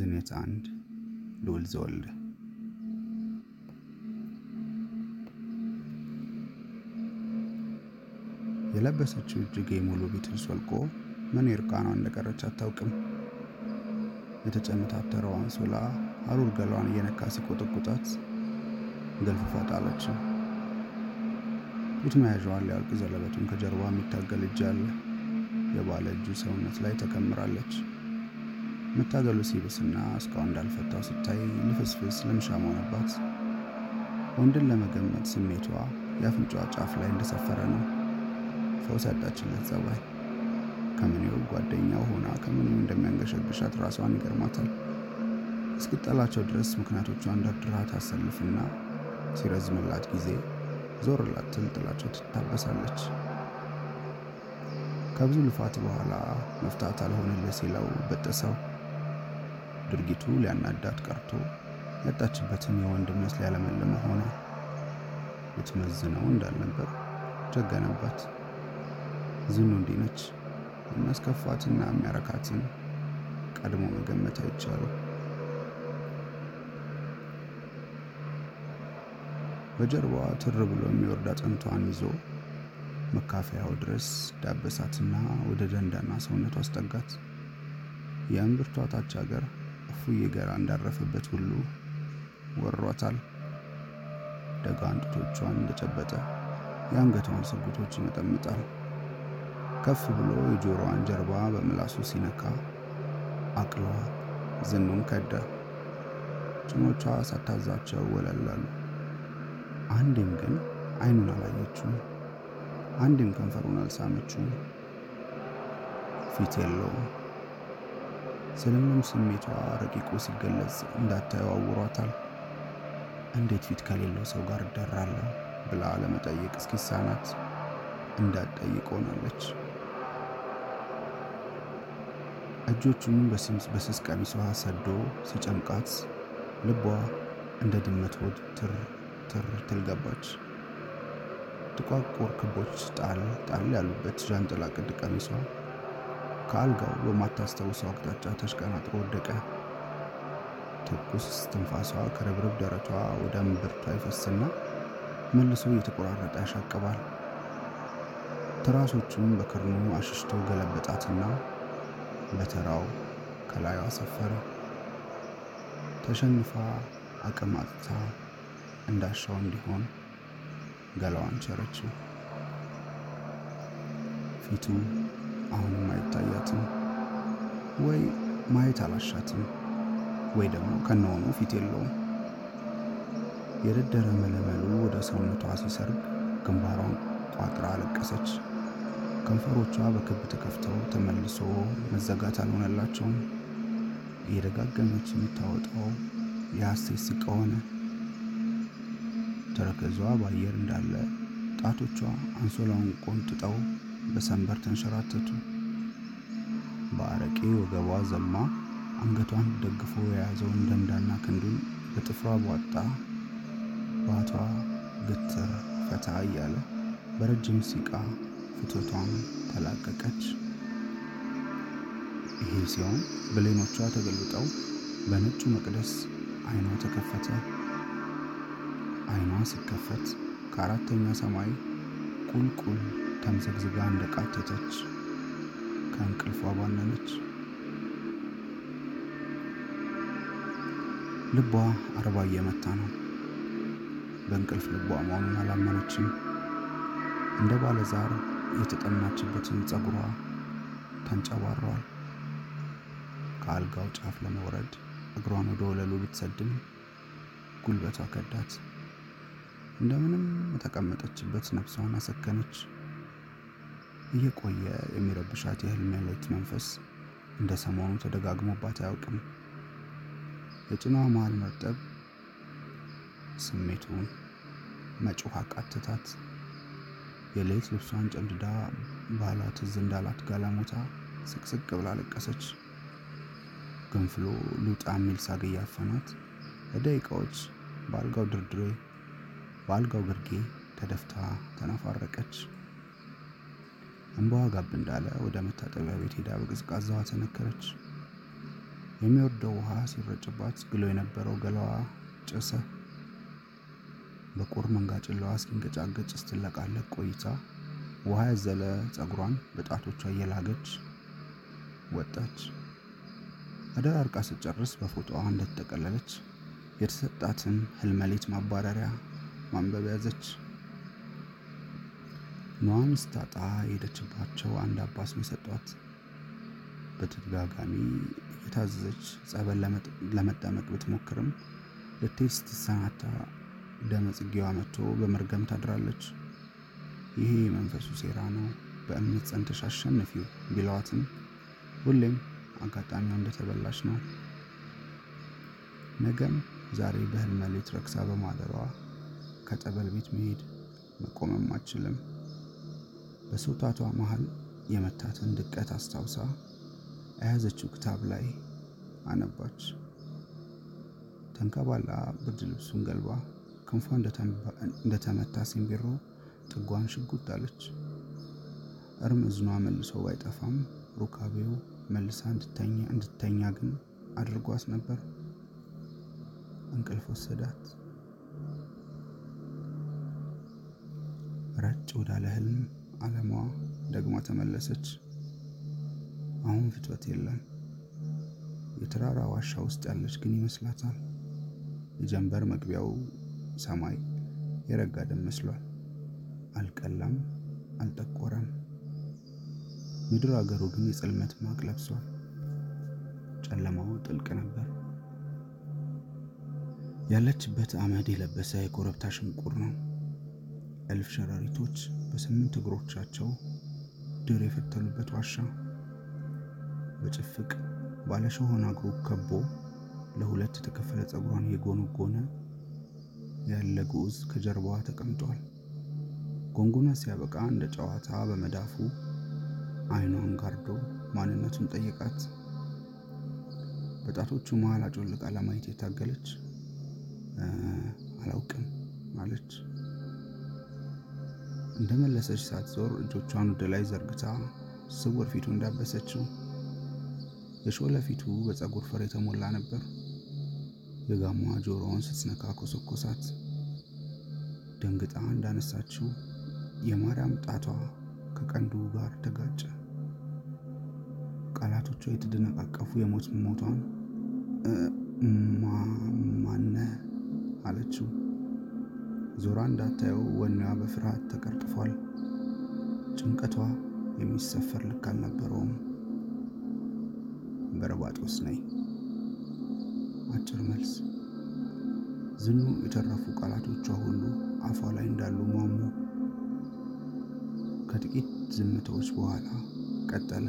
ዝኔት አንድ ልዑል ዘወልደ የለበሰችው እጅጌ ሙሉ ቢትል ሶልቆ ምን እርቃኗ እንደቀረች አታውቅም። የተጨመታተረው አንሶላ ሐሩር ገላዋን እየነካ ሲቆጠቁጣት ገልፍፋ ጣለችው። ጡት መያዣዋን ሊያልቅ ዘለበቱን ከጀርባ የሚታገል እጅ አለ። የባለ እጁ ሰውነት ላይ ተከምራለች። መታገሉ ሲብስና እስካሁን እንዳልፈታው ስታይ ልፍስፍስ ልምሻም ሆነባት። ወንድን ለመገመት ስሜቷ የአፍንጫዋ ጫፍ ላይ እንደሰፈረ ነው። ፈውስ ያጣችለት ጸባይ ከምኔው ጓደኛው ሆና ከምኔው እንደሚያንገሸግሻት ራሷን ይገርማታል። እስክጠላቸው ድረስ ምክንያቶቿን ደርድራ ታሰልፍና ሲረዝምላት ጊዜ ዞር ላትል ጥላቸው ትታበሳለች። ከብዙ ልፋት በኋላ መፍታት አልሆንልህ ሲለው በጠሰው። ድርጊቱ ሊያናዳት ቀርቶ ያጣችበትን የወንድነት ሊያለመልመ ሆነ። ልትመዝነው እንዳልነበር ጀገነባት። ዝኑ እንዲህ ነች። የሚያስከፋትና የሚያረካትን ቀድሞ መገመት አይቻልም። በጀርባዋ ትር ብሎ የሚወርድ አጥንቷን ይዞ መካፈያው ድረስ ዳበሳትና ወደ ደንዳና ሰውነቱ አስጠጋት። የእምብርቷ ታች ሀገር እፉዬ ገራ እንዳረፈበት ሁሉ ወሯታል። ደጋ አንጡቶቿን እንደጨበጠ የአንገቷን ስርጉቶች ይመጠምጣል። ከፍ ብሎ የጆሮዋን ጀርባ በምላሱ ሲነካ አቅሏ ዝኑን ከዳ። ጭኖቿ ሳታዛቸው ወለላሉ። አንዴም ግን አይኑን አላየችውም። አንዴም ከንፈሩን አልሳመችውም። ፊት የለውም። ስልምም ስሜቷ ረቂቁ ሲገለጽ እንዳታየው አውሯታል። እንዴት ፊት ከሌለው ሰው ጋር እደራለሁ ብላ ለመጠየቅ እስኪሳናት እንዳትጠይቅ ሆናለች። እጆቹን በስስ ቀሚሷ ሰዶ ሲጨምቃት ልቧ እንደ ድመት ሆድ ትር ትር ትል ገባች። ጥቋቁር ክቦች ጣል ጣል ያሉበት ዣንጥላ ቅድ ቀሚሷ ከአልጋው በማታስታውሰው አቅጣጫ ተሽቀናጥሮ ወደቀ። ትኩስ ትንፋሷ ከርብርብ ደረቷ ወደ እምብርቷ ይፈስና መልሶ እየተቆራረጠ ያሻቅባል። ትራሶቹን በክርኑ አሽሽቶ ገለበጣትና በተራው ከላዩ አሰፈረ። ተሸንፋ አቅም አጥታ እንዳሻው እንዲሆን ገላዋን ቸረችው። ፊቱ አሁንም አይታያትም። ወይ ማየት አላሻትም፣ ወይ ደግሞ ከነሆኑ ፊት የለውም። የደደረ መለመሉ ወደ ሰውነቷ ሲሰርግ ግንባሯን ቋጥራ አለቀሰች። ከንፈሮቿ በክብ ተከፍተው ተመልሶ መዘጋት አልሆነላቸውም። እየደጋገመች የምታወጣው የሐሴት ስቃ ሆነ። ተረከዟ በአየር እንዳለ ጣቶቿ አንሶላውን ቆንጥጠው በሰንበር ተንሸራተቱ። በአረቄ ወገቧ ዘማ አንገቷን ደግፎ የያዘውን ደንዳና ክንዱን በጥፍሯ ቧጣ። ባቷ ግትር ፈታ እያለ በረጅም ሲቃ ፍቶቷን ተላቀቀች። ይሄ ሲሆን ብሌኖቿ ተገልብጠው በነጩ መቅደስ አይኗ ተከፈተ። አይኗ ሲከፈት ከአራተኛ ሰማይ ቁልቁል ተምዘግዝጋ እንደቃተተች ከእንቅልፏ ባነነች። ልቧ አርባ እየመታ ነው። በእንቅልፍ ልቧ መሆኑን አላመነችም። እንደ ባለ ዛር የተጠናችበትን ጸጉሯ ተንጨባሯል። ከአልጋው ጫፍ ለመውረድ እግሯን ወደ ወለሉ ብትሰድም ጉልበቷ ከዳት። እንደምንም የተቀመጠችበት ነፍሷን አሰከነች። እየቆየ የሚረብሻት የህልም ያለች መንፈስ እንደ ሰሞኑ ተደጋግሞባት አያውቅም። የጭኗ መሃል መርጠብ ስሜቱን መጮህ አቃተታት። የሌት ልብሷን ጨምድዳ ባሏ ትዝ እንዳላት ጋላሞታ ስቅስቅ ብላ ለቀሰች። ገንፍሎ ሉጣ የሚል ሳግ እያፈናት ለደቂቃዎች በአልጋው ድርድሬ በአልጋው ግርጌ ተደፍታ ተነፋረቀች። እንባዋ ጋብ እንዳለ ወደ መታጠቢያ ቤት ሄዳ በቅዝቃዜዋ ተነከረች። የሚወርደው ውሃ ሲረጭባት ግሎ የነበረው ገላዋ ጨሰ። በቁር መንጋጭላዋ እስኪንገጫገጭ ስትለቃለቅ ቆይታ ውሃ ያዘለ ጸጉሯን በጣቶቿ እየላገች ወጣች። አደራርቃ ስትጨርስ በፎጣዋ እንደተጠቀለለች የተሰጣትን ህልመሌት ማባረሪያ ማንበብ ያዘች። ኗን ስታጣ የሄደችባቸው አንድ አባስ ነው የሰጧት። በተደጋጋሚ የታዘዘች ጸበል ለመጠመቅ ብትሞክርም ልትሄድ ስትሰናታ ደመ ጽጌዋ መጥቶ በመርገም ታድራለች። ይሄ የመንፈሱ ሴራ ነው፣ በእምነት ጸንተሽ አሸንፊው ቢለዋትም ሁሌም አጋጣሚዋ እንደተበላሽ ነው። ነገም ዛሬ በህልመ ሌት ረክሳ በማደሯ ከጠበል ቤት መሄድ መቆመም አችልም። በሰውታቷ መሃል የመታትን ድቀት አስታውሳ የያዘችው ክታብ ላይ አነባች። ተንከባላ ብርድ ልብሱን ገልባ ክንፏ እንደተመታ ሲምቢሮ ጥጓን ሽጉጥ አለች። እርም እዝኗ መልሶ ባይጠፋም ሩካቤው መልሳ እንድተኛ ግን አድርጓት ነበር። እንቅልፍ ወሰዳት። ረጭ ወዳለ ህልም አለሟ ደግማ ተመለሰች። አሁን ፍትወት የለም። የተራራ ዋሻ ውስጥ ያለች ግን ይመስላታል። የጀንበር መግቢያው ሰማይ የረጋ ደም መስሏል። አልቀላም፣ አልጠቆረም። ምድር አገሩ ግን የጽልመት ማቅ ለብሷል። ጨለማው ጥልቅ ነበር። ያለችበት አመድ የለበሰ የኮረብታ ሽንቁር ነው። እልፍ ሸረሪቶች በስምንት እግሮቻቸው ድር የፈተሉበት ዋሻ በጭፍቅ ባለሸሆና እግሩ ከቦ ለሁለት የተከፈለ ፀጉሯን እየጎነጎነ ያለ ግዑዝ ከጀርባዋ ተቀምጧል። ጎንጉና ሲያበቃ እንደ ጨዋታ በመዳፉ አይኗን ጋርዶ ማንነቱን ጠየቃት። በጣቶቹ መሃል አጮልቃ ለማየት የታገለች አላውቅም አለች። እንደመለሰች ሳትዞር እጆቿን ወደ ላይ ዘርግታ ስውር ፊቱ እንዳበሰችው የሾለ ፊቱ በፀጉር ፈር የተሞላ ነበር። የጋማ ጆሮውን ስትነካ ኮሰኮሳት። ደንግጣ እንዳነሳችው የማርያም ጣቷ ከቀንዱ ጋር ተጋጨ። ቃላቶቿ የተደነቃቀፉ የሞት ሞቷን ማነ አለችው። ዞራ እንዳታየው ወኔዋ በፍርሃት ተቀርጥፏል። ጭንቀቷ የሚሰፈር ልክ አልነበረውም። በረባጦስ ነኝ። አጭር መልስ። ዝኑ የተረፉ ቃላቶቿ ሁሉ አፏ ላይ እንዳሉ ሟሙ። ከጥቂት ዝምታዎች በኋላ ቀጠለ።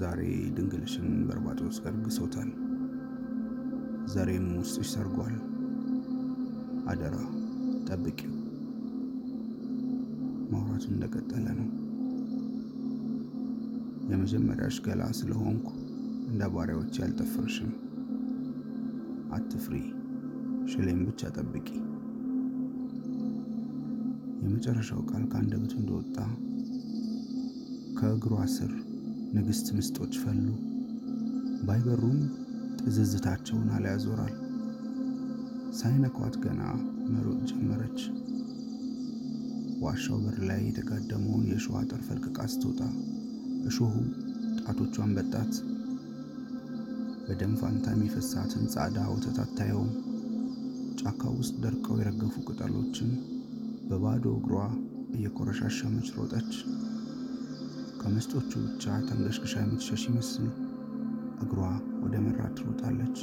ዛሬ ድንግልሽን በርባጦስ ገርግሶታል። ዘሬም ውስጥሽ ሰርጓል። አደራ ጠብቂው። ማውራቱ እንደቀጠለ ነው። የመጀመሪያሽ ገላ ስለሆንኩ እንደ ባሪያዎች ያልጠፍርሽም። አትፍሪ፣ ሽሌም ብቻ ጠብቂ። የመጨረሻው ቃል ከአንደበቱ እንደወጣ ከእግሯ ስር ንግሥት ምስጦች ፈሉ። ባይበሩም ጥዝዝታቸውን አላ ያዞራል። ሳይነኳት ገና መሮጥ ጀመረች። ዋሻው በር ላይ የተጋደመውን የእሾህ አጥር ፈልቅቃ ስትወጣ እሾሁ ጣቶቿን በጣት። በደም ፋንታ የሚፈሳትን ጻዳ ወተት አታየውም። ጫካ ውስጥ ደርቀው የረገፉ ቅጠሎችን በባዶ እግሯ እየኮረሻሸመች ሮጠች። ከመስጦቹ ብቻ ተንገሽግሻ የምትሸሽ ይመስል እግሯ ወደ መራት ትሮጣለች።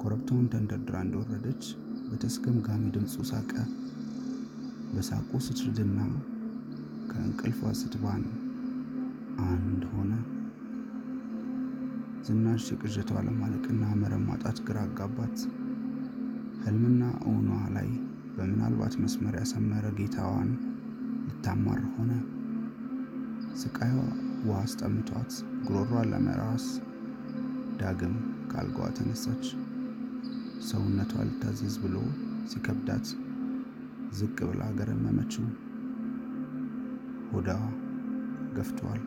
ኮረብታውን ተንደርድራ እንደወረደች በተስገምጋሚ ድምፁ ሳቀ። በሳቁ ስትርድና ከእንቅልፏ ስትባን አንድ ሆነ። ዝናሽ የቅዠቷ ለማለቅና መረብ ማጣት ግራ አጋባት። ህልምና እውኗ ላይ በምናልባት መስመር ያሰመረ ጌታዋን ልታማር ሆነ። ስቃዩ ውሃ አስጠምቷት ጉሮሯን ለመራስ ዳግም ካልጋዋ ተነሳች። ሰውነቷ ልታዘዝ ብሎ ሲከብዳት ዝቅ ብላ ገረመመችው። ሆዳ ገፍቷል።